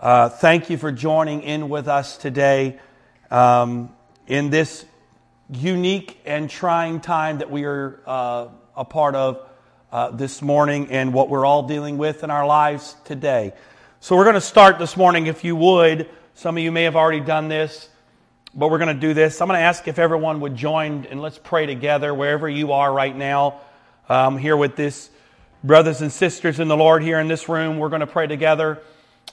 Uh, thank you for joining in with us today um, in this unique and trying time that we are uh, a part of uh, this morning and what we're all dealing with in our lives today. So, we're going to start this morning, if you would. Some of you may have already done this, but we're going to do this. I'm going to ask if everyone would join and let's pray together wherever you are right now. Um, here with this brothers and sisters in the Lord here in this room, we're going to pray together.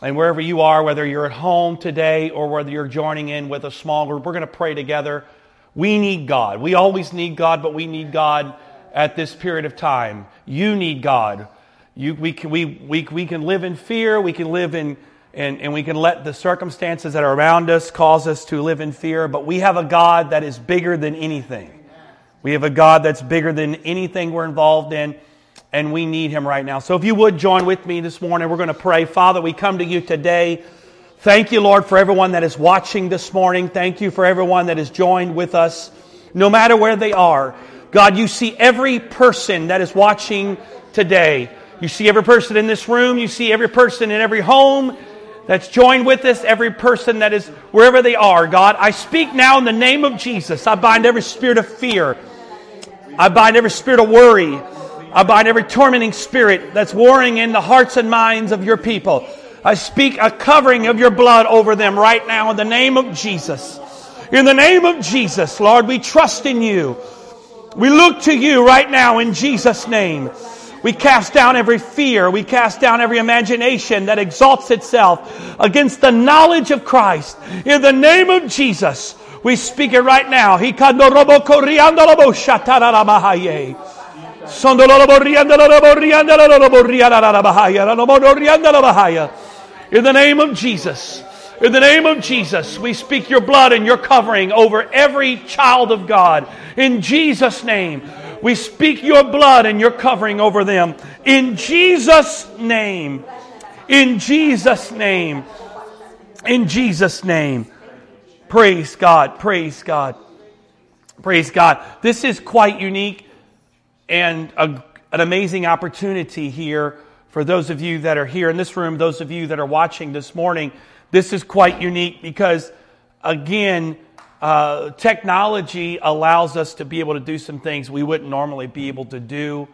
And wherever you are, whether you're at home today or whether you're joining in with a small group, we're going to pray together. We need God. We always need God, but we need God at this period of time. You need God. You, we, can, we, we, we can live in fear. We can live in, and, and we can let the circumstances that are around us cause us to live in fear, but we have a God that is bigger than anything. We have a God that's bigger than anything we're involved in and we need him right now. So if you would join with me this morning, we're going to pray. Father, we come to you today. Thank you, Lord, for everyone that is watching this morning. Thank you for everyone that has joined with us, no matter where they are. God, you see every person that is watching today. You see every person in this room. You see every person in every home that's joined with us, every person that is wherever they are. God, I speak now in the name of Jesus. I bind every spirit of fear. I bind every spirit of worry. I bind every tormenting spirit that's warring in the hearts and minds of your people. I speak a covering of your blood over them right now in the name of Jesus. In the name of Jesus, Lord, we trust in you. We look to you right now in Jesus' name. We cast down every fear. We cast down every imagination that exalts itself against the knowledge of Christ. In the name of Jesus, we speak it right now. In the name of Jesus. In the name of Jesus, we speak your blood and your covering over every child of God. In Jesus' name, we speak your blood and your covering over them. In Jesus' name. In Jesus' name. In Jesus' name. Praise God. Praise God. Praise God. This is quite unique and a, an amazing opportunity here for those of you that are here in this room, those of you that are watching this morning. This is quite unique because, again, uh, technology allows us to be able to do some things we wouldn't normally be able to do.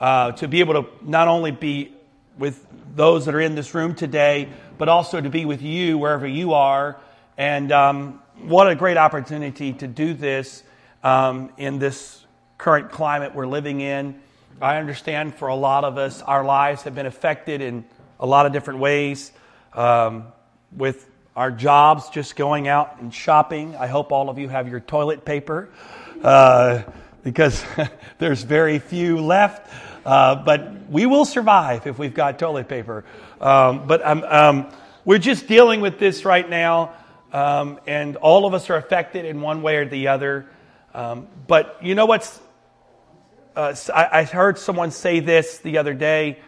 Uh, to be able to not only be with those that are in this room today, but also to be with you wherever you are. And um, what a great opportunity to do this um, in this current climate we're living in. I understand for a lot of us, our lives have been affected in a lot of different ways. Um, with our jobs, just going out and shopping. I hope all of you have your toilet paper uh, because there's very few left. Uh, but we will survive if we've got toilet paper. Um, but um, we're just dealing with this right now, um, and all of us are affected in one way or the other. Um, but you know what's uh, I, I heard someone say this the other day,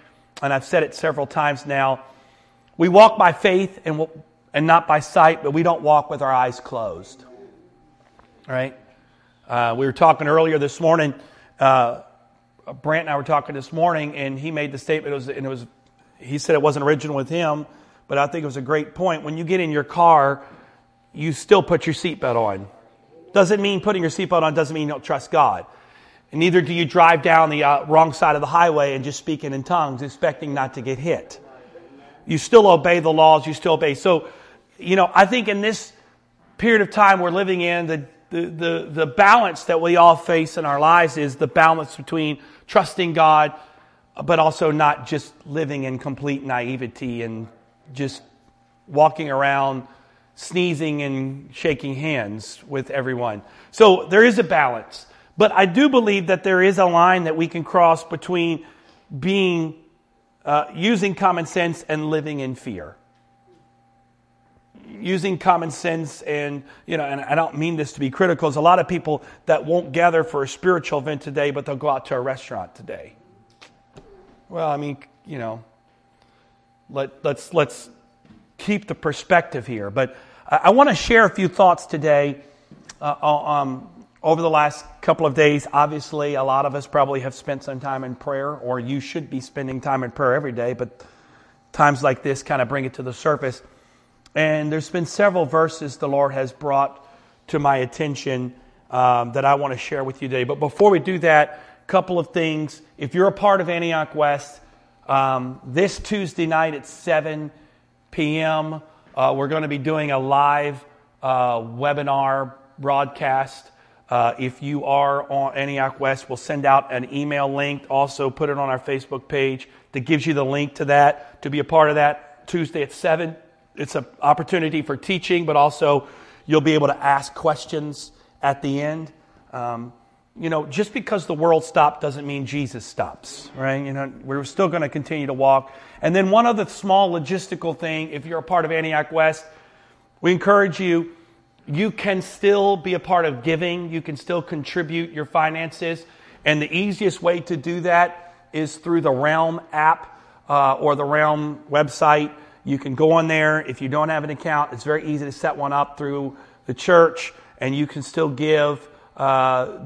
and I've said it several times now. We walk by faith and, we'll, and not by sight, but we don't walk with our eyes closed. All right? Uh, we were talking earlier this morning. Uh, Brant and I were talking this morning, and he made the statement. It was, and it was, he said it wasn't original with him, but I think it was a great point. When you get in your car, you still put your seatbelt on. Doesn't mean putting your seatbelt on doesn't mean you don't trust God. And neither do you drive down the uh, wrong side of the highway and just speaking in tongues, expecting not to get hit. You still obey the laws, you still obey. So, you know, I think in this period of time we're living in, the, the, the, the balance that we all face in our lives is the balance between trusting God, but also not just living in complete naivety and just walking around sneezing and shaking hands with everyone. So there is a balance. But I do believe that there is a line that we can cross between being, uh, using common sense and living in fear. Using common sense and, you know, and I don't mean this to be critical, there's a lot of people that won't gather for a spiritual event today, but they'll go out to a restaurant today. Well, I mean, you know, let, let's, let's keep the perspective here. But I, I want to share a few thoughts today uh, um, over the last couple of days, obviously, a lot of us probably have spent some time in prayer, or you should be spending time in prayer every day, but times like this kind of bring it to the surface. And there's been several verses the Lord has brought to my attention um, that I want to share with you today. But before we do that, a couple of things. If you're a part of Antioch West, um, this Tuesday night at 7 p.m., uh, we're going to be doing a live uh, webinar broadcast. Uh, if you are on Antioch West, we'll send out an email link. Also, put it on our Facebook page that gives you the link to that to be a part of that Tuesday at 7 it's an opportunity for teaching, but also you'll be able to ask questions at the end. Um, you know, just because the world stopped doesn't mean Jesus stops, right? You know, we're still going to continue to walk. And then one other small logistical thing, if you're a part of Antioch West, we encourage you, you can still be a part of giving. You can still contribute your finances. And the easiest way to do that is through the Realm app uh, or the Realm website. You can go on there. If you don't have an account, it's very easy to set one up through the church, and you can still give uh,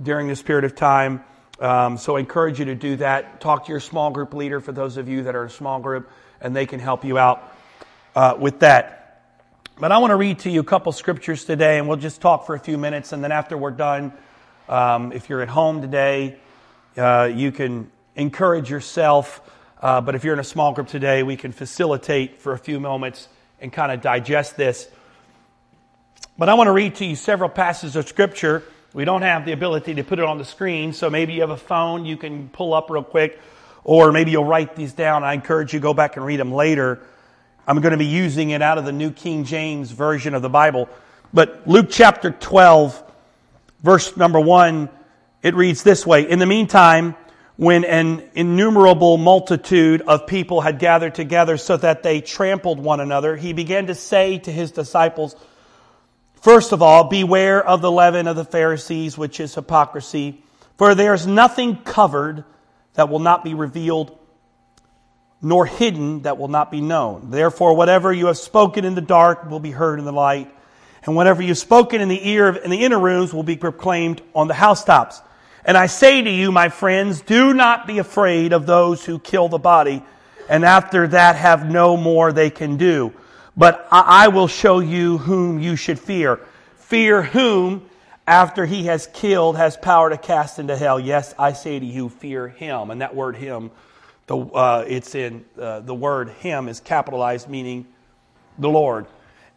during this period of time. Um, so I encourage you to do that. Talk to your small group leader for those of you that are a small group, and they can help you out uh, with that. But I want to read to you a couple scriptures today, and we'll just talk for a few minutes. And then after we're done, um, if you're at home today, uh, you can encourage yourself uh, but if you're in a small group today, we can facilitate for a few moments and kind of digest this. But I want to read to you several passages of Scripture. We don't have the ability to put it on the screen, so maybe you have a phone you can pull up real quick, or maybe you'll write these down. I encourage you to go back and read them later. I'm going to be using it out of the New King James Version of the Bible. But Luke chapter 12, verse number 1, it reads this way In the meantime, when an innumerable multitude of people had gathered together so that they trampled one another, he began to say to his disciples, First of all, beware of the leaven of the Pharisees, which is hypocrisy. For there is nothing covered that will not be revealed, nor hidden that will not be known. Therefore, whatever you have spoken in the dark will be heard in the light, and whatever you have spoken in the ear in the inner rooms will be proclaimed on the housetops. And I say to you, my friends, do not be afraid of those who kill the body, and after that have no more they can do. But I will show you whom you should fear. Fear whom, after he has killed, has power to cast into hell. Yes, I say to you, fear him. And that word him, the, uh, it's in uh, the word him is capitalized, meaning the Lord.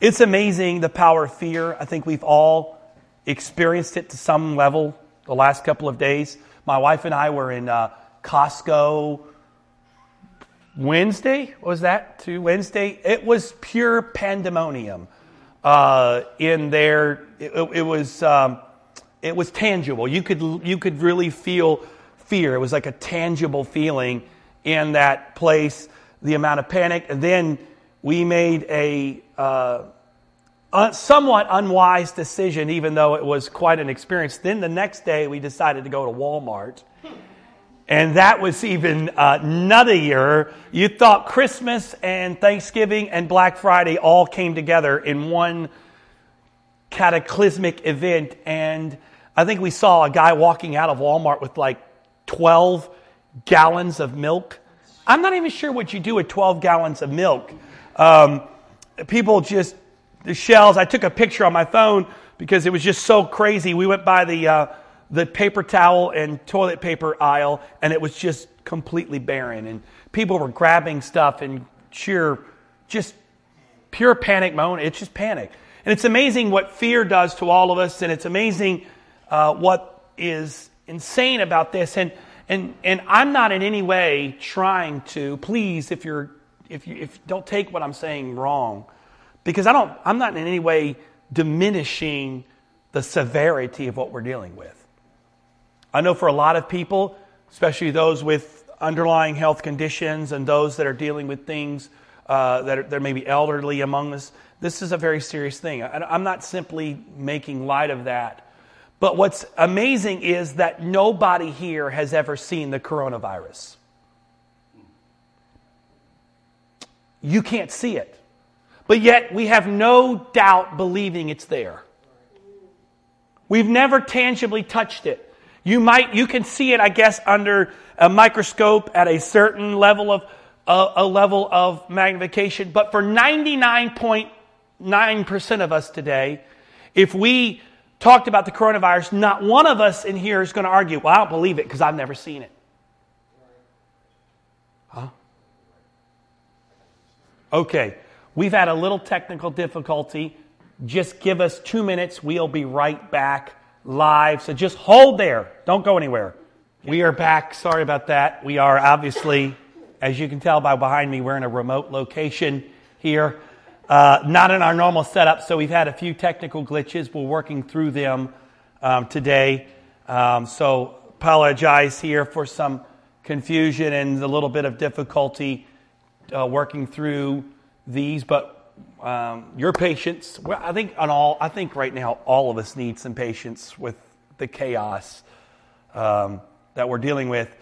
It's amazing the power of fear. I think we've all experienced it to some level the last couple of days. My wife and I were in uh, Costco Wednesday. was that? To Wednesday? It was pure pandemonium uh, in there. It, it was um, it was tangible. You could you could really feel fear. It was like a tangible feeling in that place. The amount of panic, and then we made a uh, uh, somewhat unwise decision, even though it was quite an experience. Then the next day, we decided to go to Walmart. And that was even uh, nuttier. You thought Christmas and Thanksgiving and Black Friday all came together in one cataclysmic event. And I think we saw a guy walking out of Walmart with like 12 gallons of milk. I'm not even sure what you do with 12 gallons of milk. Um, people just the shelves. I took a picture on my phone because it was just so crazy. We went by the, uh, the paper towel and toilet paper aisle, and it was just completely barren. And people were grabbing stuff and sheer, just pure panic mode. It's just panic. And it's amazing what fear does to all of us, and it's amazing uh, what is insane about this. And, and, and I'm not in any way trying to, please, if you're, if you if, don't take what I'm saying wrong. Because I don't, I'm not in any way diminishing the severity of what we're dealing with. I know for a lot of people, especially those with underlying health conditions and those that are dealing with things uh, that, are, that may be elderly among us, this is a very serious thing. I, I'm not simply making light of that. But what's amazing is that nobody here has ever seen the coronavirus. You can't see it. But yet we have no doubt believing it's there. We've never tangibly touched it. You might, you can see it, I guess, under a microscope at a certain level of a, a level of magnification. But for 99.9% of us today, if we talked about the coronavirus, not one of us in here is going to argue, well, I don't believe it because I've never seen it. Huh? Okay, we've had a little technical difficulty. Just give us two minutes. We'll be right back live. So just hold there. Don't go anywhere. We are back. Sorry about that. We are obviously, as you can tell by behind me, we're in a remote location here. Uh, not in our normal setup, so we've had a few technical glitches. We're working through them um, today. Um, so apologize here for some confusion and a little bit of difficulty uh, working through these, but um, your patience. Well, I think on all, I think right now all of us need some patience with the chaos um, that we're dealing with.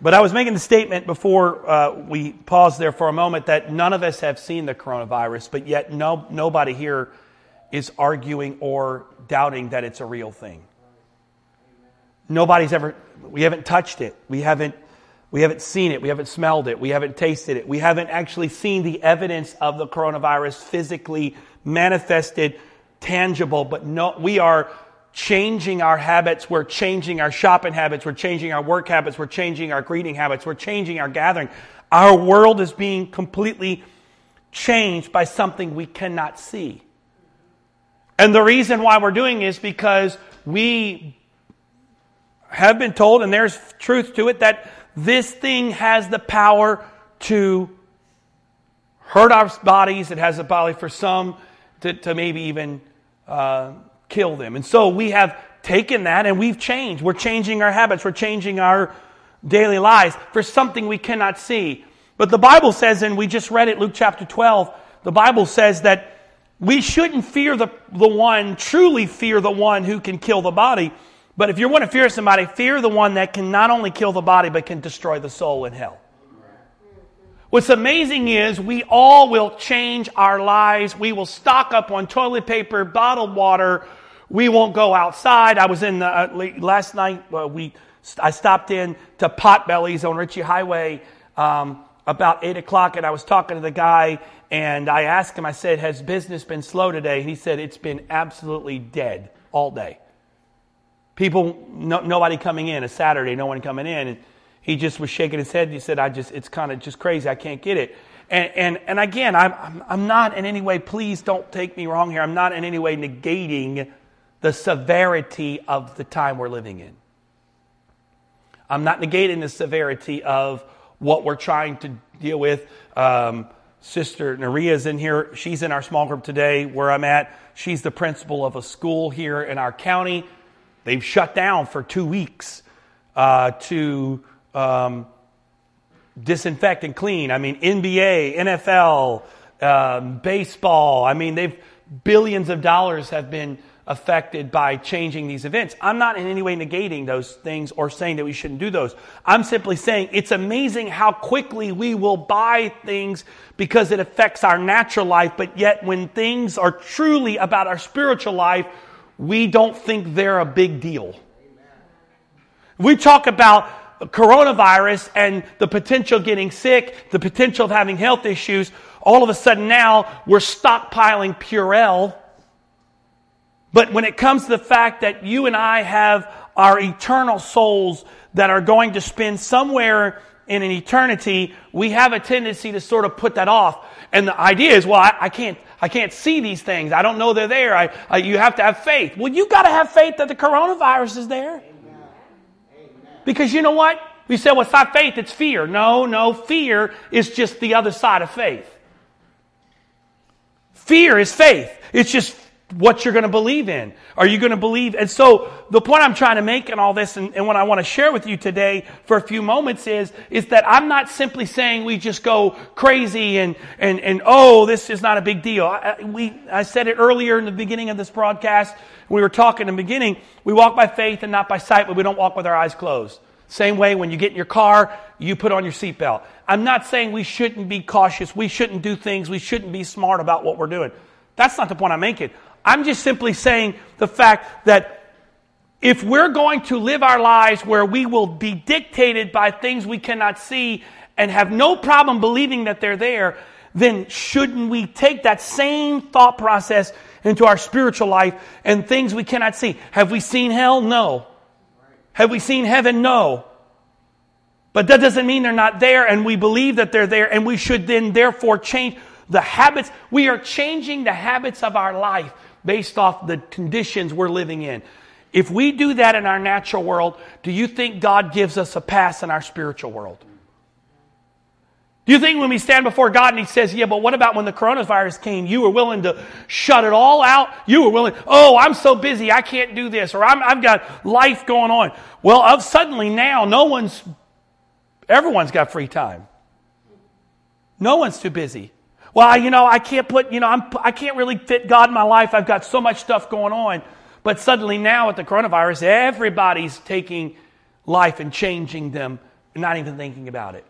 But I was making the statement before uh, we paused there for a moment that none of us have seen the coronavirus, but yet no, nobody here is arguing or doubting that it's a real thing. Nobody's ever, we haven't touched it. We haven't, we haven't seen it. We haven't smelled it. We haven't tasted it. We haven't actually seen the evidence of the coronavirus physically manifested, tangible, but no, we are changing our habits. We're changing our shopping habits. We're changing our work habits. We're changing our greeting habits. We're changing our gathering. Our world is being completely changed by something we cannot see. And the reason why we're doing is because we have been told, and there's truth to it, that this thing has the power to hurt our bodies. It has the power for some to, to maybe even uh, kill them. And so we have taken that and we've changed. We're changing our habits. We're changing our daily lives for something we cannot see. But the Bible says, and we just read it, Luke chapter 12, the Bible says that we shouldn't fear the, the one, truly fear the one who can kill the body. But if you want to fear somebody, fear the one that can not only kill the body, but can destroy the soul in hell. What's amazing is we all will change our lives. We will stock up on toilet paper, bottled water, we won't go outside. I was in the, uh, last night. Uh, we I stopped in to Potbelly's on Ritchie Highway um, about eight o'clock, and I was talking to the guy, and I asked him. I said, "Has business been slow today?" He said, "It's been absolutely dead all day. People, no, nobody coming in. A Saturday, no one coming in." And he just was shaking his head. He said, "I just, it's kind of just crazy. I can't get it." And, and, and again, I'm, I'm not in any way, please don't take me wrong here. I'm not in any way negating the severity of the time we're living in. I'm not negating the severity of what we're trying to deal with. Um, Sister is in here. She's in our small group today where I'm at. She's the principal of a school here in our county. They've shut down for two weeks uh, to um, disinfect and clean. I mean, NBA, NFL, um, baseball. I mean, they've billions of dollars have been affected by changing these events. I'm not in any way negating those things or saying that we shouldn't do those. I'm simply saying it's amazing how quickly we will buy things because it affects our natural life, but yet when things are truly about our spiritual life, we don't think they're a big deal. We talk about coronavirus and the potential getting sick, the potential of having health issues. All of a sudden now we're stockpiling Purell but when it comes to the fact that you and I have our eternal souls that are going to spend somewhere in an eternity, we have a tendency to sort of put that off. And the idea is, well, I, I can't, I can't see these things. I don't know they're there. I, I you have to have faith. Well, you got to have faith that the coronavirus is there. Because you know what? We say, well, it's not faith, it's fear. No, no, fear is just the other side of faith. Fear is faith. It's just what you're going to believe in. Are you going to believe? And so the point I'm trying to make in all this and, and, what I want to share with you today for a few moments is, is that I'm not simply saying we just go crazy and, and, and oh, this is not a big deal. I, we, I said it earlier in the beginning of this broadcast. We were talking in the beginning. We walk by faith and not by sight, but we don't walk with our eyes closed. Same way when you get in your car, you put on your seatbelt. I'm not saying we shouldn't be cautious. We shouldn't do things. We shouldn't be smart about what we're doing. That's not the point I'm making. I'm just simply saying the fact that if we're going to live our lives where we will be dictated by things we cannot see and have no problem believing that they're there, then shouldn't we take that same thought process into our spiritual life and things we cannot see? Have we seen hell? No. Have we seen heaven? No. But that doesn't mean they're not there, and we believe that they're there, and we should then therefore change the habits. We are changing the habits of our life based off the conditions we're living in. If we do that in our natural world, do you think God gives us a pass in our spiritual world? Do you think when we stand before God and He says, Yeah, but what about when the coronavirus came? You were willing to shut it all out? You were willing, oh, I'm so busy, I can't do this, or i have got life going on. Well, of suddenly now, no one's, everyone's got free time. No one's too busy. Well, you know, I can't put, you know, I'm, I can't really fit God in my life. I've got so much stuff going on. But suddenly now with the coronavirus, everybody's taking life and changing them, not even thinking about it.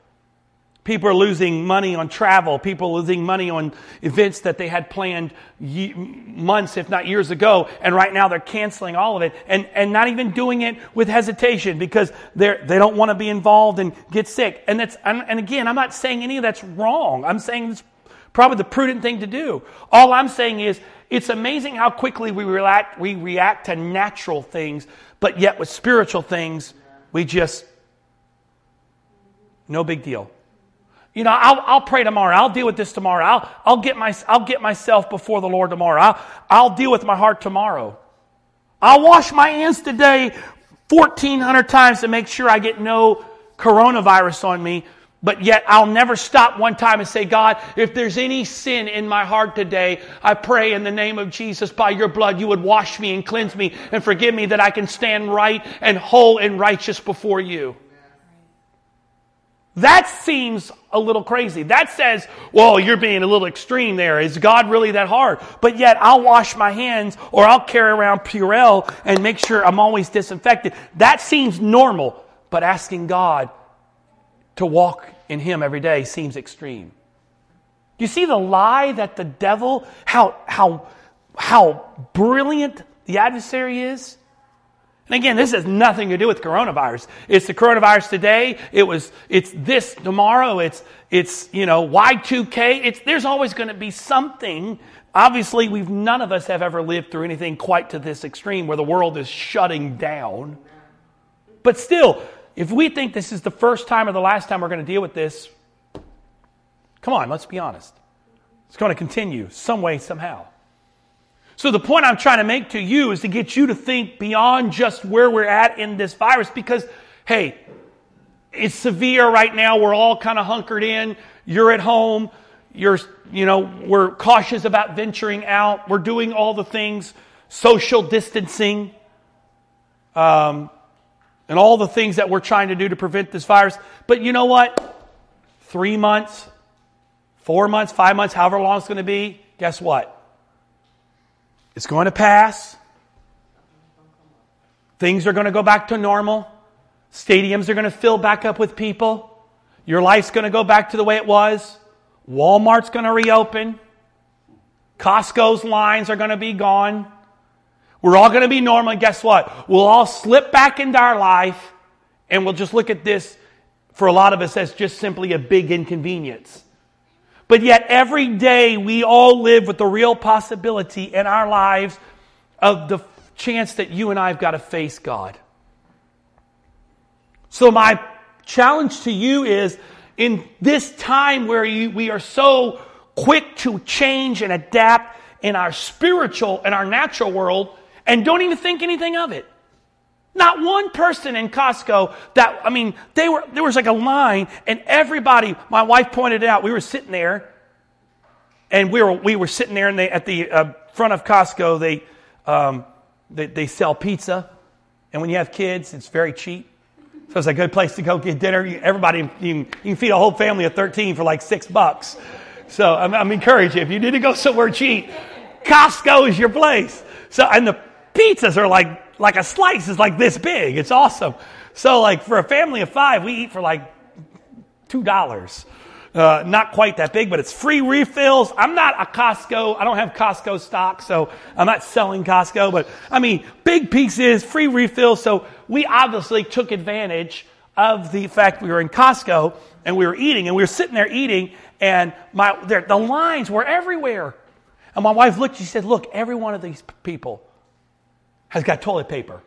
People are losing money on travel. People are losing money on events that they had planned months, if not years ago. And right now they're canceling all of it and, and not even doing it with hesitation because they're, they don't want to be involved and get sick. And that's, and again, I'm not saying any of that's wrong. I'm saying it's probably the prudent thing to do. All I'm saying is it's amazing how quickly we react, we react to natural things, but yet with spiritual things, we just, no big deal. You know, I'll, I'll pray tomorrow. I'll deal with this tomorrow. I'll, I'll, get my, I'll get myself before the Lord tomorrow. I'll, I'll deal with my heart tomorrow. I'll wash my hands today 1,400 times to make sure I get no coronavirus on me. But yet I'll never stop one time and say, God, if there's any sin in my heart today, I pray in the name of Jesus by your blood, you would wash me and cleanse me and forgive me that I can stand right and whole and righteous before you. That seems a little crazy. That says, well, you're being a little extreme there. Is God really that hard? But yet I'll wash my hands or I'll carry around Purell and make sure I'm always disinfected. That seems normal. But asking God to walk in Him every day seems extreme. You see the lie that the devil, how, how, how brilliant the adversary is? And again, this has nothing to do with coronavirus. It's the coronavirus today. It was, it's this tomorrow. It's, it's, you know, Y2K. It's, there's always going to be something. Obviously, we've, none of us have ever lived through anything quite to this extreme where the world is shutting down. But still, if we think this is the first time or the last time we're going to deal with this, come on, let's be honest. It's going to continue some way, somehow. So the point I'm trying to make to you is to get you to think beyond just where we're at in this virus because, hey, it's severe right now. We're all kind of hunkered in. You're at home. You're, you know, we're cautious about venturing out. We're doing all the things, social distancing, um, and all the things that we're trying to do to prevent this virus. But you know what? Three months, four months, five months, however long it's going to be, guess what? It's going to pass. Things are going to go back to normal. Stadiums are going to fill back up with people. Your life's going to go back to the way it was. Walmart's going to reopen. Costco's lines are going to be gone. We're all going to be normal. And guess what? We'll all slip back into our life and we'll just look at this for a lot of us as just simply a big inconvenience. But yet, every day we all live with the real possibility in our lives of the chance that you and I have got to face God. So, my challenge to you is in this time where you, we are so quick to change and adapt in our spiritual and our natural world and don't even think anything of it. Not one person in Costco that, I mean, they were, there was like a line and everybody, my wife pointed out, we were sitting there and we were, we were sitting there and they, at the uh, front of Costco, they, um, they, they sell pizza. And when you have kids, it's very cheap. So it's a good place to go get dinner. Everybody, you can, you can feed a whole family of 13 for like six bucks. So I'm, I'm encouraging you. If you need to go somewhere cheap, Costco is your place. So, and the pizzas are like, like a slice is like this big. It's awesome. So like for a family of five, we eat for like $2. Uh, not quite that big, but it's free refills. I'm not a Costco. I don't have Costco stock, so I'm not selling Costco, but I mean, big pieces, free refills. So we obviously took advantage of the fact we were in Costco and we were eating, and we were sitting there eating, and my, the lines were everywhere. And my wife looked, she said, Look, every one of these people has got toilet paper.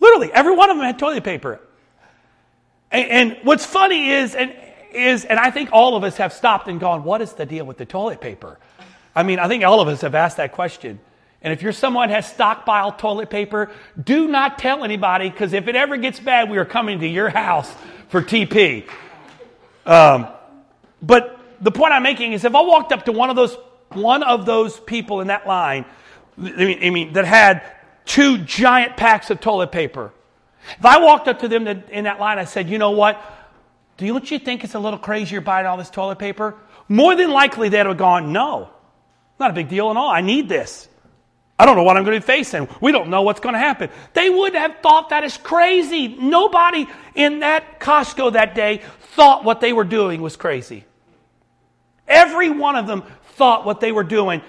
Literally, every one of them had toilet paper. And, and what's funny is, and, is, and I think all of us have stopped and gone, What is the deal with the toilet paper? I mean, I think all of us have asked that question. And if you're someone has stockpiled toilet paper, do not tell anybody because if it ever gets bad, we are coming to your house for TP. Um, but the point I'm making is if I walked up to one of those one of those people in that line, I mean, I mean that had two giant packs of toilet paper. If I walked up to them in that line, I said, "You know what? Don't you think it's a little crazy you're buying all this toilet paper?" More than likely, they'd have gone, "No, not a big deal at all. I need this." I don't know what I'm going to be facing. We don't know what's going to happen. They would have thought that is crazy. Nobody in that Costco that day thought what they were doing was crazy. Every one of them thought what they were doing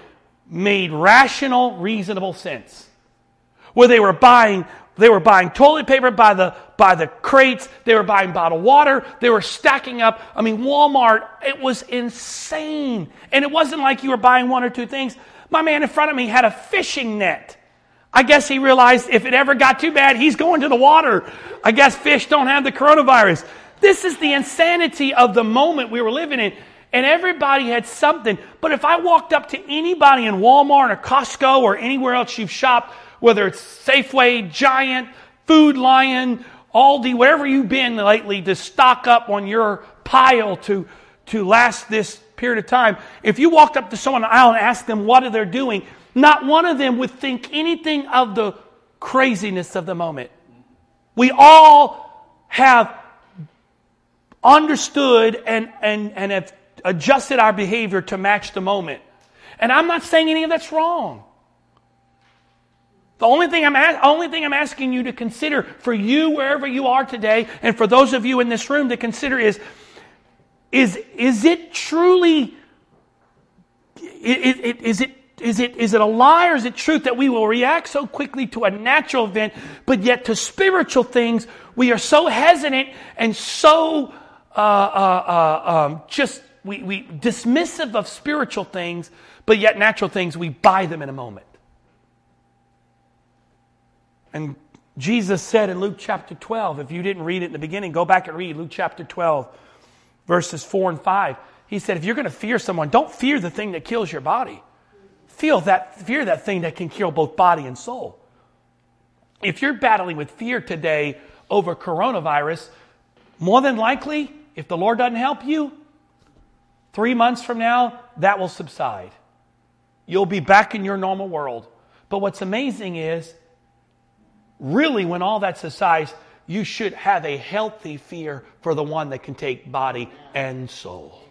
made rational, reasonable sense. Where they were buying, they were buying toilet paper by the, by the crates, they were buying bottled water, they were stacking up. I mean, Walmart, it was insane. And it wasn't like you were buying one or two things. My man in front of me had a fishing net. I guess he realized if it ever got too bad, he's going to the water. I guess fish don't have the coronavirus. This is the insanity of the moment we were living in. And everybody had something. But if I walked up to anybody in Walmart or Costco or anywhere else you've shopped, whether it's Safeway, Giant, Food Lion, Aldi, wherever you've been lately to stock up on your pile to, to last this period of time, if you walked up to someone on the aisle and asked them what they're they doing, not one of them would think anything of the craziness of the moment. We all have understood and, and, and have adjusted our behavior to match the moment. And I'm not saying any of that's wrong. The only thing, I'm only thing I'm asking you to consider for you wherever you are today, and for those of you in this room to consider is is, is it truly, is, is, it, is, it, is it a lie or is it truth that we will react so quickly to a natural event, but yet to spiritual things, we are so hesitant and so uh, uh, uh, um, just we, we dismissive of spiritual things, but yet natural things, we buy them in a moment. And Jesus said in Luke chapter 12, if you didn't read it in the beginning, go back and read Luke chapter 12 verses 4 and 5. He said, if you're going to fear someone, don't fear the thing that kills your body. Feel that, fear that thing that can kill both body and soul. If you're battling with fear today over coronavirus, more than likely, if the Lord doesn't help you, three months from now, that will subside. You'll be back in your normal world. But what's amazing is, really, when all that subsides, you should have a healthy fear for the one that can take body and soul.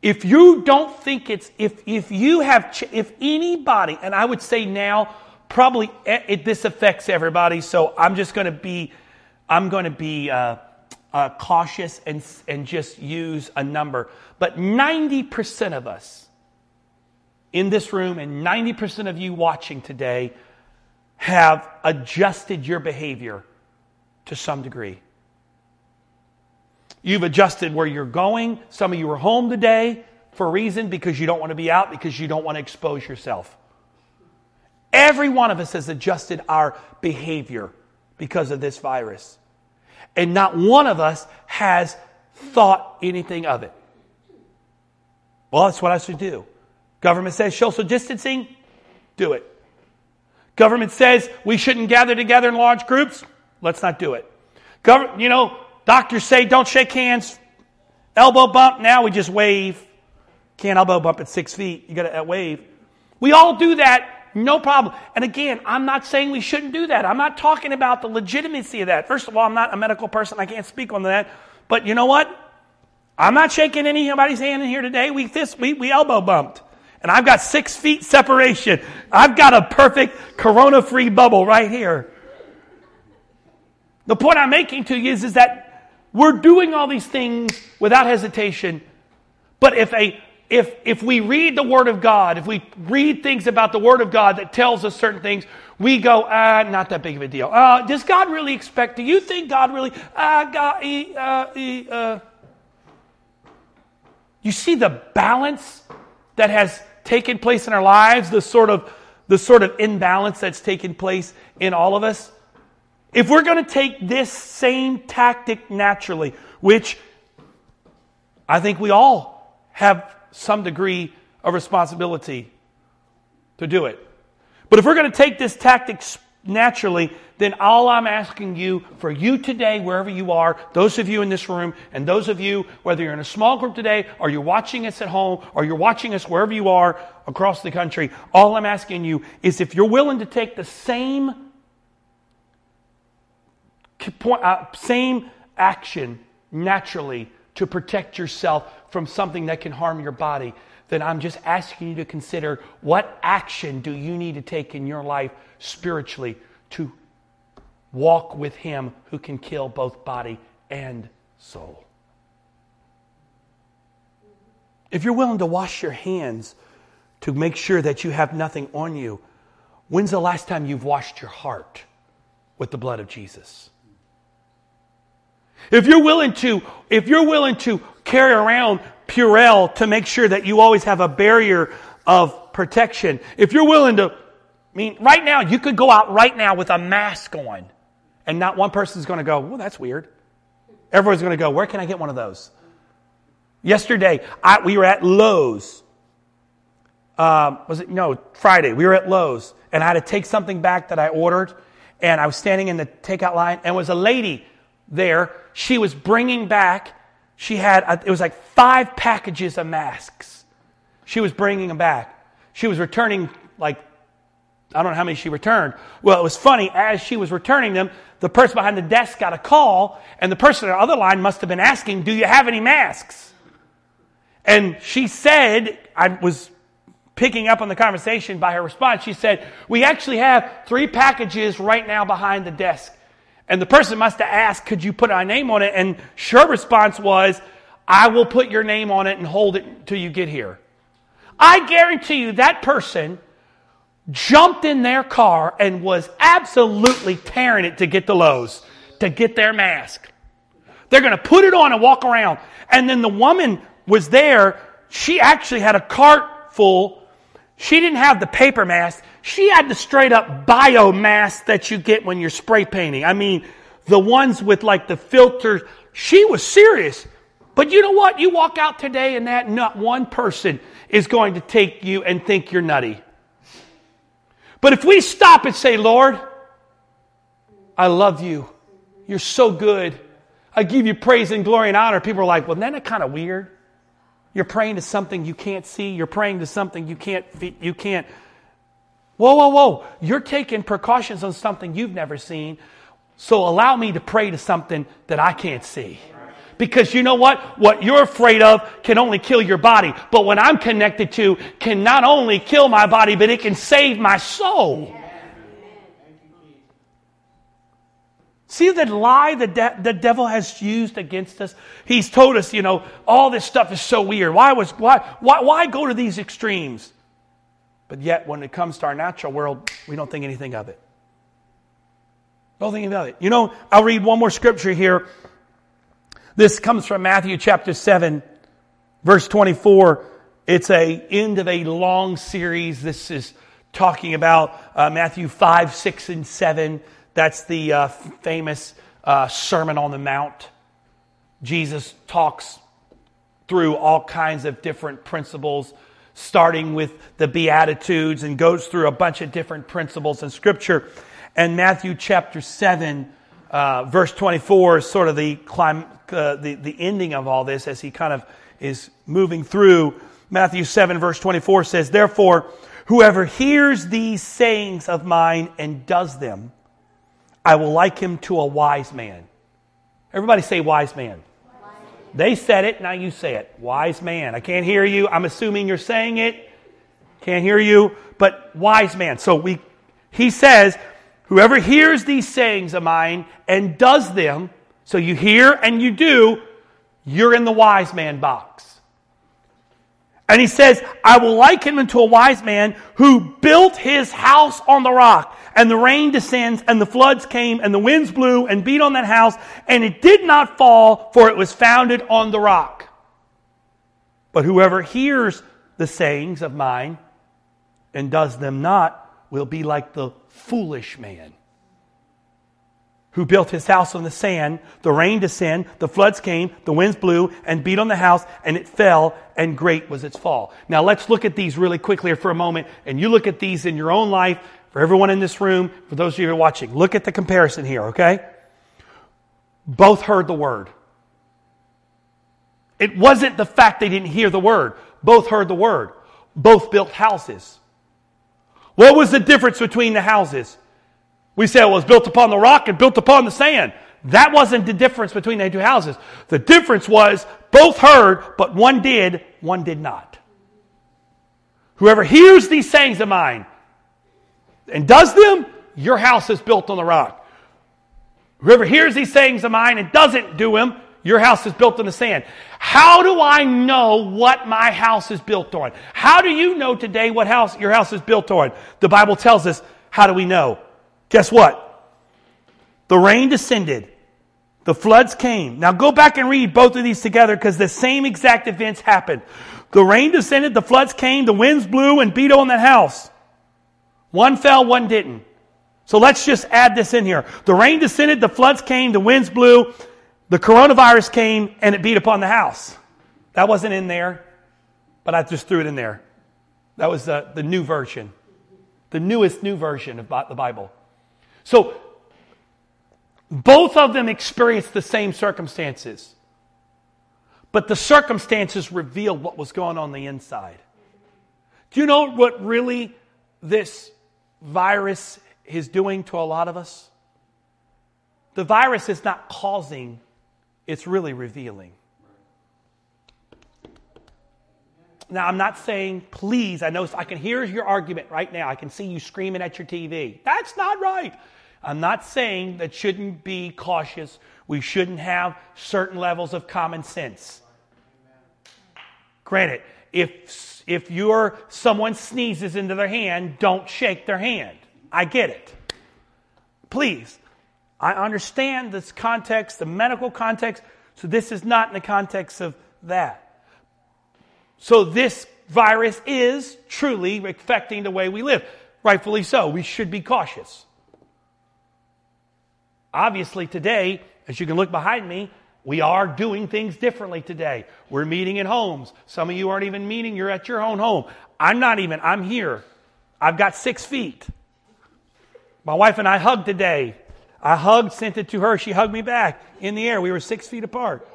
If you don't think it's, if, if you have, if anybody, and I would say now, probably it, this affects everybody, so I'm just going to be, I'm going to be uh, uh, cautious and, and just use a number. But 90% of us in this room and 90% of you watching today have adjusted your behavior to some degree. You've adjusted where you're going. Some of you are home today for a reason because you don't want to be out, because you don't want to expose yourself. Every one of us has adjusted our behavior because of this virus. And not one of us has thought anything of it. Well, that's what I should do. Government says social distancing, do it. Government says we shouldn't gather together in large groups. Let's not do it. Gov- you know, doctors say don't shake hands. Elbow bump. Now we just wave. Can't elbow bump at six feet. You got to uh, wave. We all do that. No problem. And again, I'm not saying we shouldn't do that. I'm not talking about the legitimacy of that. First of all, I'm not a medical person. I can't speak on that. But you know what? I'm not shaking anybody's hand in here today. We, this, we, we elbow bumped and I've got six feet separation. I've got a perfect corona free bubble right here. The point I'm making to you is, is that we're doing all these things without hesitation. But if a if, if we read the Word of God, if we read things about the Word of God that tells us certain things, we go, ah, not that big of a deal. Uh, does God really expect? Do you think God really? Uh, God, uh, uh. You see the balance that has taken place in our lives, the sort of the sort of imbalance that's taken place in all of us. If we're going to take this same tactic naturally, which I think we all have some degree of responsibility to do it. But if we're going to take this tactic naturally, then all I'm asking you for you today, wherever you are, those of you in this room, and those of you, whether you're in a small group today, or you're watching us at home, or you're watching us wherever you are across the country, all I'm asking you is if you're willing to take the same, uh, same action naturally to protect yourself from something that can harm your body, then I'm just asking you to consider what action do you need to take in your life spiritually to walk with Him who can kill both body and soul. If you're willing to wash your hands to make sure that you have nothing on you, when's the last time you've washed your heart with the blood of Jesus? If you're willing to, if you're willing to carry around Purell to make sure that you always have a barrier of protection, if you're willing to, I mean, right now, you could go out right now with a mask on and not one person's going to go, well, that's weird. Everyone's going to go, where can I get one of those? Yesterday, I, we were at Lowe's. Um, was it? No, Friday. We were at Lowe's and I had to take something back that I ordered. And I was standing in the takeout line and was a lady there. She was bringing back, she had, it was like five packages of masks. She was bringing them back. She was returning like, I don't know how many she returned. Well, it was funny. As she was returning them, the person behind the desk got a call, and the person on the other line must have been asking, Do you have any masks? And she said, I was picking up on the conversation by her response. She said, We actually have three packages right now behind the desk. And the person must have asked, Could you put our name on it? And her response was, I will put your name on it and hold it till you get here. I guarantee you that person jumped in their car and was absolutely tearing it to get the Lowe's, to get their mask. They're going to put it on and walk around. And then the woman was there. She actually had a cart full. She didn't have the paper mask. She had the straight up biomass that you get when you're spray painting. I mean, the ones with like the filters. She was serious. But you know what? You walk out today and that not one person is going to take you and think you're nutty. But if we stop and say, Lord, I love you. You're so good. I give you praise and glory and honor. People are like, well, isn't kind of weird? You're praying to something you can't see. You're praying to something you can't, you can't Whoa, whoa, whoa. You're taking precautions on something you've never seen. So allow me to pray to something that I can't see. Because you know what? What you're afraid of can only kill your body. But what I'm connected to can not only kill my body, but it can save my soul. See the lie the, de- the devil has used against us? He's told us, you know, all this stuff is so weird. Why, was, why, why, why go to these extremes? But yet, when it comes to our natural world, we don't think anything of it. Don't think about it. You know, I'll read one more scripture here. This comes from Matthew chapter 7, verse 24. It's a end of a long series. This is talking about uh, Matthew 5, 6, and 7. That's the uh, famous uh, Sermon on the Mount. Jesus talks through all kinds of different principles starting with the Beatitudes and goes through a bunch of different principles in Scripture. And Matthew chapter 7, uh, verse 24 is sort of the, clim- uh, the, the ending of all this as he kind of is moving through. Matthew 7, verse 24 says, Therefore, whoever hears these sayings of mine and does them, I will like him to a wise man. Everybody say wise man. They said it, now you say it. Wise man. I can't hear you. I'm assuming you're saying it. Can't hear you, but wise man. So we, he says, whoever hears these sayings of mine and does them, so you hear and you do, you're in the wise man box. And he says, I will liken him to a wise man who built his house on the rock. And the rain descends, and the floods came, and the winds blew and beat on that house, and it did not fall, for it was founded on the rock. But whoever hears the sayings of mine and does them not will be like the foolish man who built his house on the sand. The rain descended, the floods came, the winds blew and beat on the house, and it fell, and great was its fall. Now let's look at these really quickly for a moment, and you look at these in your own life, for everyone in this room, for those of you who are watching. Look at the comparison here, okay? Both heard the word. It wasn't the fact they didn't hear the word. Both heard the word. Both built houses. What was the difference between the houses? We say it was built upon the rock and built upon the sand. That wasn't the difference between the two houses. The difference was both heard, but one did, one did not. Whoever hears these sayings of mine and does them, your house is built on the rock. Whoever hears these sayings of mine and doesn't do them, your house is built on the sand. How do I know what my house is built on? How do you know today what house your house is built on? The Bible tells us, how do we know? Guess what? The rain descended. The floods came. Now go back and read both of these together because the same exact events happened. The rain descended, the floods came, the winds blew and beat on that house. One fell, one didn't. So let's just add this in here. The rain descended, the floods came, the winds blew, the coronavirus came, and it beat upon the house. That wasn't in there, but I just threw it in there. That was the, the new version, the newest new version of the Bible. So both of them experienced the same circumstances, but the circumstances revealed what was going on the inside. Do you know what really this virus is doing to a lot of us? The virus is not causing, it's really revealing. Now, I'm not saying, please, I know I can hear your argument right now. I can see you screaming at your TV. That's not right. I'm not saying that shouldn't be cautious. We shouldn't have certain levels of common sense. Granted, if, if you're, someone sneezes into their hand, don't shake their hand. I get it. Please, I understand this context, the medical context, so this is not in the context of that. So this virus is truly affecting the way we live. Rightfully so. We should be cautious. Obviously, today, as you can look behind me, we are doing things differently today. We're meeting in homes. Some of you aren't even meeting, you're at your own home. I'm not even, I'm here. I've got six feet. My wife and I hugged today. I hugged, sent it to her. She hugged me back in the air. We were six feet apart.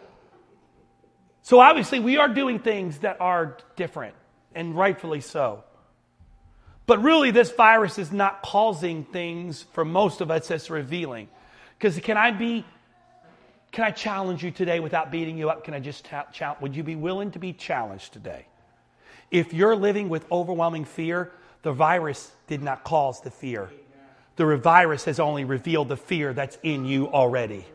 So obviously, we are doing things that are different, and rightfully so. But really, this virus is not causing things for most of us, it's revealing. Because can I be, can I challenge you today without beating you up? Can I just challenge? Would you be willing to be challenged today? If you're living with overwhelming fear, the virus did not cause the fear. The virus has only revealed the fear that's in you already.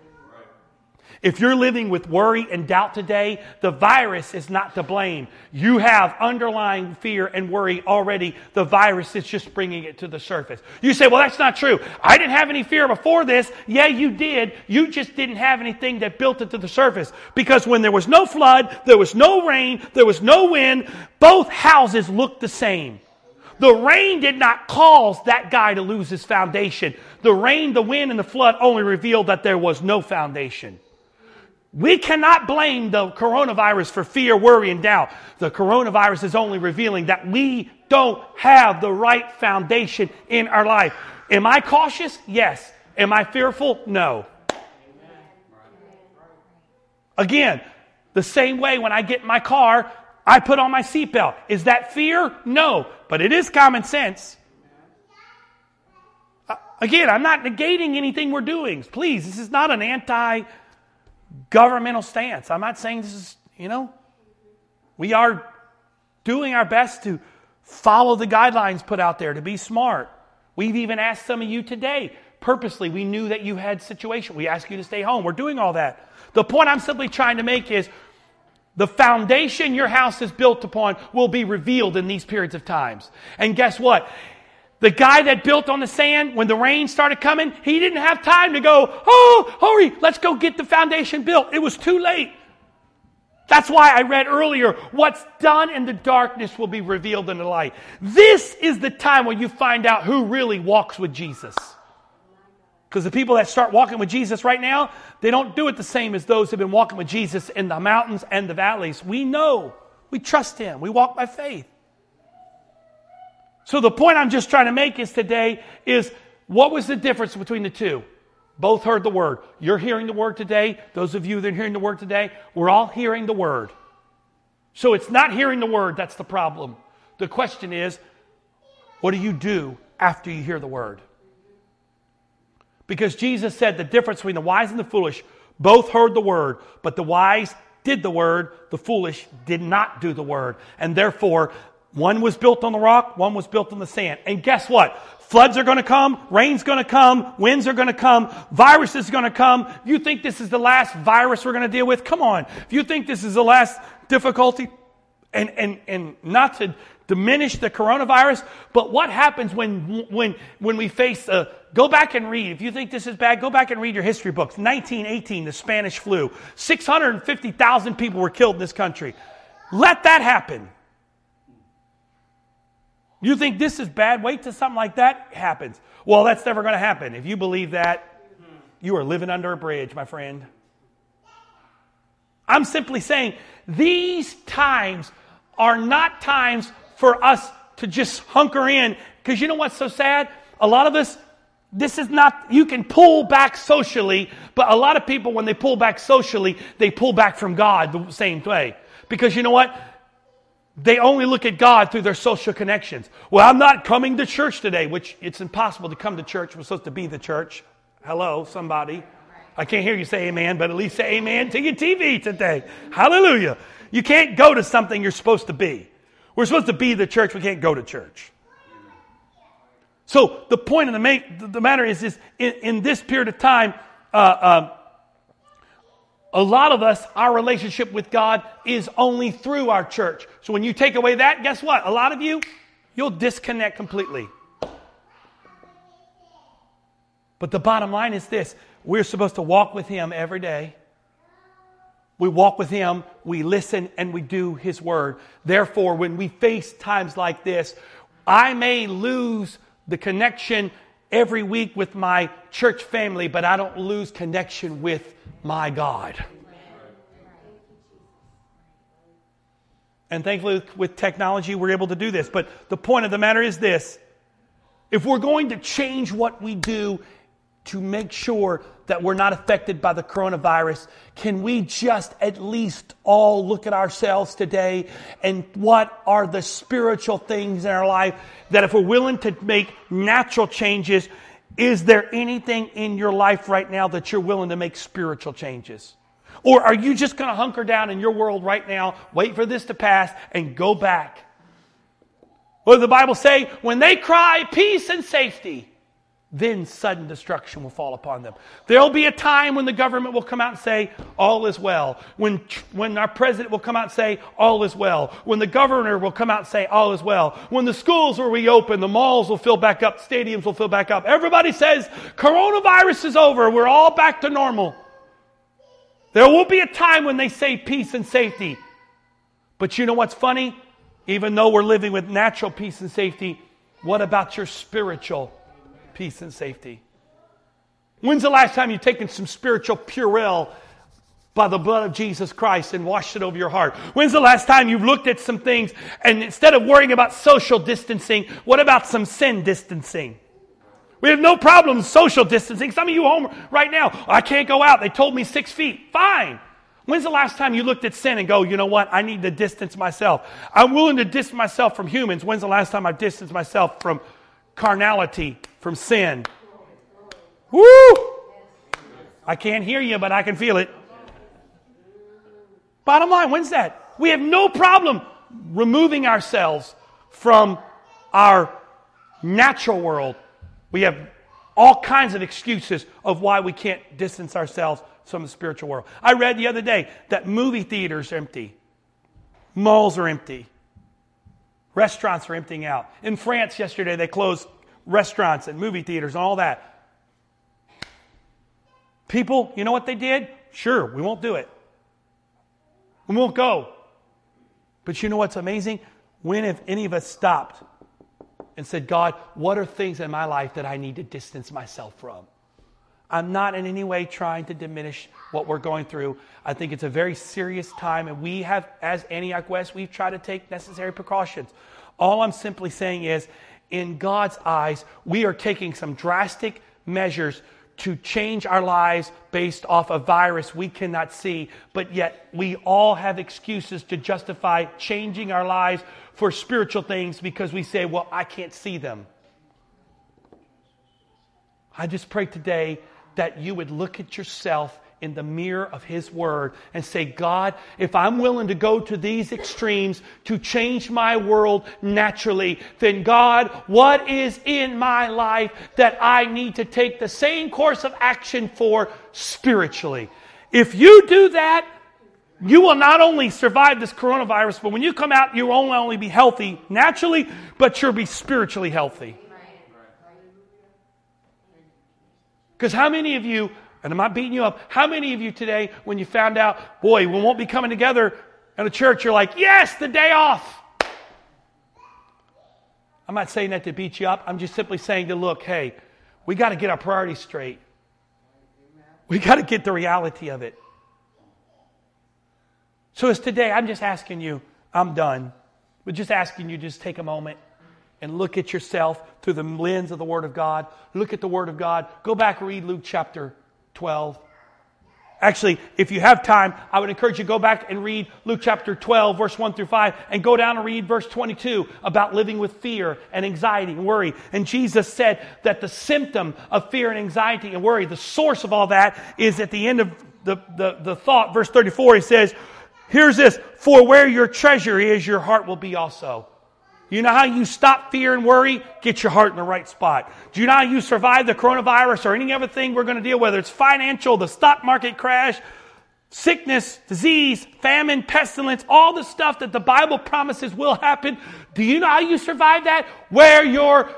If you're living with worry and doubt today, the virus is not to blame. You have underlying fear and worry already. The virus is just bringing it to the surface. You say, well, that's not true. I didn't have any fear before this. Yeah, you did. You just didn't have anything that built it to the surface. Because when there was no flood, there was no rain, there was no wind, both houses looked the same. The rain did not cause that guy to lose his foundation. The rain, the wind, and the flood only revealed that there was no foundation. We cannot blame the coronavirus for fear, worry, and doubt. The coronavirus is only revealing that we don't have the right foundation in our life. Am I cautious? Yes. Am I fearful? No. Again, the same way when I get in my car, I put on my seatbelt. Is that fear? No. But it is common sense. Uh, again, I'm not negating anything we're doing. Please, this is not an anti governmental stance. I'm not saying this is, you know, we are doing our best to follow the guidelines put out there, to be smart. We've even asked some of you today, purposely, we knew that you had situation. We asked you to stay home. We're doing all that. The point I'm simply trying to make is The foundation your house is built upon will be revealed in these periods of times. And guess what? The guy that built on the sand, when the rain started coming, he didn't have time to go, oh, hurry, let's go get the foundation built. It was too late. That's why I read earlier, what's done in the darkness will be revealed in the light. This is the time when you find out who really walks with Jesus. Because the people that start walking with Jesus right now, they don't do it the same as those who've been walking with Jesus in the mountains and the valleys. We know. We trust Him. We walk by faith. So the point I'm just trying to make is today is what was the difference between the two? Both heard the word. You're hearing the word today. Those of you that are hearing the word today, we're all hearing the word. So it's not hearing the word that's the problem. The question is, what do you do after you hear the word? Because Jesus said the difference between the wise and the foolish, both heard the word, but the wise did the word, the foolish did not do the word. And therefore, one was built on the rock, one was built on the sand. And guess what? Floods are going to come, rain's going to come, winds are going to come, viruses are going to come. You think this is the last virus we're going to deal with, come on. If you think this is the last difficulty, and, and, and not to diminish the coronavirus, but what happens when, when, when we face, uh, go back and read. If you think this is bad, go back and read your history books. 1918, the Spanish flu. 650,000 people were killed in this country. Let that happen. You think this is bad? Wait till something like that happens. Well, that's never going to happen. If you believe that, you are living under a bridge, my friend. I'm simply saying these times are not times for us to just hunker in. Because you know what's so sad? A lot of us, this is not, you can pull back socially, but a lot of people, when they pull back socially, they pull back from God the same way. Because you know what? They only look at God through their social connections. Well, I'm not coming to church today, which it's impossible to come to church. We're supposed to be the church. Hello, somebody. I can't hear you say amen, but at least say amen to your TV today. Hallelujah. You can't go to something you're supposed to be. We're supposed to be the church. We can't go to church. So the point of the, the matter is, is in, in this period of time, uh, uh, a lot of us, our relationship with God is only through our church. So when you take away that, guess what? A lot of you, you'll disconnect completely. But the bottom line is this we're supposed to walk with Him every day. We walk with Him, we listen, and we do His word. Therefore, when we face times like this, I may lose the connection every week with my church family, but I don't lose connection with my God. And thankfully, with technology, we're able to do this. But the point of the matter is this if we're going to change what we do to make sure that we're not affected by the coronavirus, can we just at least all look at ourselves today and what are the spiritual things in our life that if we're willing to make natural changes, is there anything in your life right now that you're willing to make spiritual changes? Or are you just going to hunker down in your world right now, wait for this to pass, and go back? What does the Bible say? When they cry peace and safety, then sudden destruction will fall upon them. There'll be a time when the government will come out and say, all is well. When, when our president will come out and say, all is well. When the governor will come out and say, all is well. When the schools will reopen, the malls will fill back up, stadiums will fill back up. Everybody says, coronavirus is over. We're all back to normal. There will be a time when they say peace and safety. But you know what's funny? Even though we're living with natural peace and safety, what about your spiritual peace and safety. When's the last time you've taken some spiritual Purell by the blood of Jesus Christ and washed it over your heart? When's the last time you've looked at some things and instead of worrying about social distancing, what about some sin distancing? We have no problem social distancing. Some of you home right now, I can't go out. They told me six feet. Fine. When's the last time you looked at sin and go, you know what? I need to distance myself. I'm willing to distance myself from humans. When's the last time I've distanced myself from carnality, from sin. Woo! I can't hear you, but I can feel it. Bottom line, when's that? We have no problem removing ourselves from our natural world. We have all kinds of excuses of why we can't distance ourselves from the spiritual world. I read the other day that movie theaters are empty. Malls are empty. Restaurants are emptying out. In France yesterday, they closed restaurants and movie theaters and all that. People, you know what they did? Sure, we won't do it. We won't go. But you know what's amazing? When have any of us stopped and said, God, what are things in my life that I need to distance myself from? I'm not in any way trying to diminish what we're going through. I think it's a very serious time, and we have, as Antioch West, we've tried to take necessary precautions. All I'm simply saying is, in God's eyes, we are taking some drastic measures to change our lives based off a virus we cannot see, but yet we all have excuses to justify changing our lives for spiritual things because we say, well, I can't see them. I just pray today that you would look at yourself in the mirror of His Word and say, God, if I'm willing to go to these extremes to change my world naturally, then God, what is in my life that I need to take the same course of action for spiritually? If you do that, you will not only survive this coronavirus, but when you come out, you will only, be healthy naturally, but you'll be spiritually healthy. Because how many of you, and I'm not beating you up, how many of you today, when you found out, boy, we won't be coming together in a church, you're like, yes, the day off. I'm not saying that to beat you up. I'm just simply saying to look, hey, we got to get our priorities straight. We got to get the reality of it. So as today, I'm just asking you, I'm done, but just asking you just take a moment and look at yourself through the lens of the Word of God. Look at the Word of God. Go back read Luke chapter 12. Actually, if you have time, I would encourage you to go back and read Luke chapter 12, verse 1 through 5, and go down and read verse 22 about living with fear and anxiety and worry. And Jesus said that the symptom of fear and anxiety and worry, the source of all that, is at the end of the, the, the thought, verse 34, he says, Here's this For where your treasure is, your heart will be also. You know how you stop fear and worry? Get your heart in the right spot. Do you know how you survive the coronavirus or any other thing we're going to deal with? Whether it's financial, the stock market crash, sickness, disease, famine, pestilence, all the stuff that the Bible promises will happen. Do you know how you survive that? Where your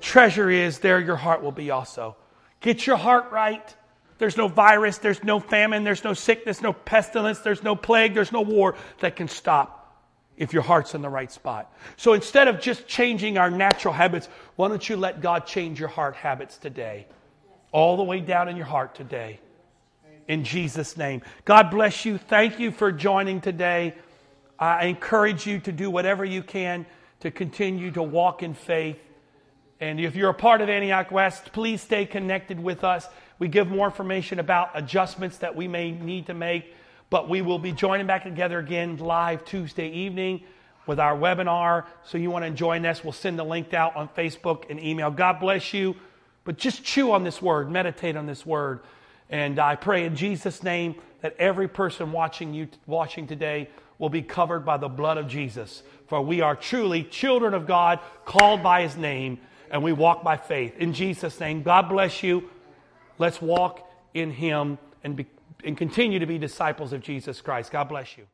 treasure is, there your heart will be also. Get your heart right. There's no virus, there's no famine, there's no sickness, no pestilence, there's no plague, there's no war that can stop if your heart's in the right spot. So instead of just changing our natural habits, why don't you let God change your heart habits today? All the way down in your heart today. In Jesus' name. God bless you. Thank you for joining today. I encourage you to do whatever you can to continue to walk in faith. And if you're a part of Antioch West, please stay connected with us. We give more information about adjustments that we may need to make. But we will be joining back together again live Tuesday evening with our webinar. So you want to join us, we'll send the link out on Facebook and email. God bless you. But just chew on this word, meditate on this word. And I pray in Jesus' name that every person watching you watching today will be covered by the blood of Jesus. For we are truly children of God, called by his name, and we walk by faith. In Jesus' name, God bless you. Let's walk in him and, be, and continue to be disciples of Jesus Christ. God bless you.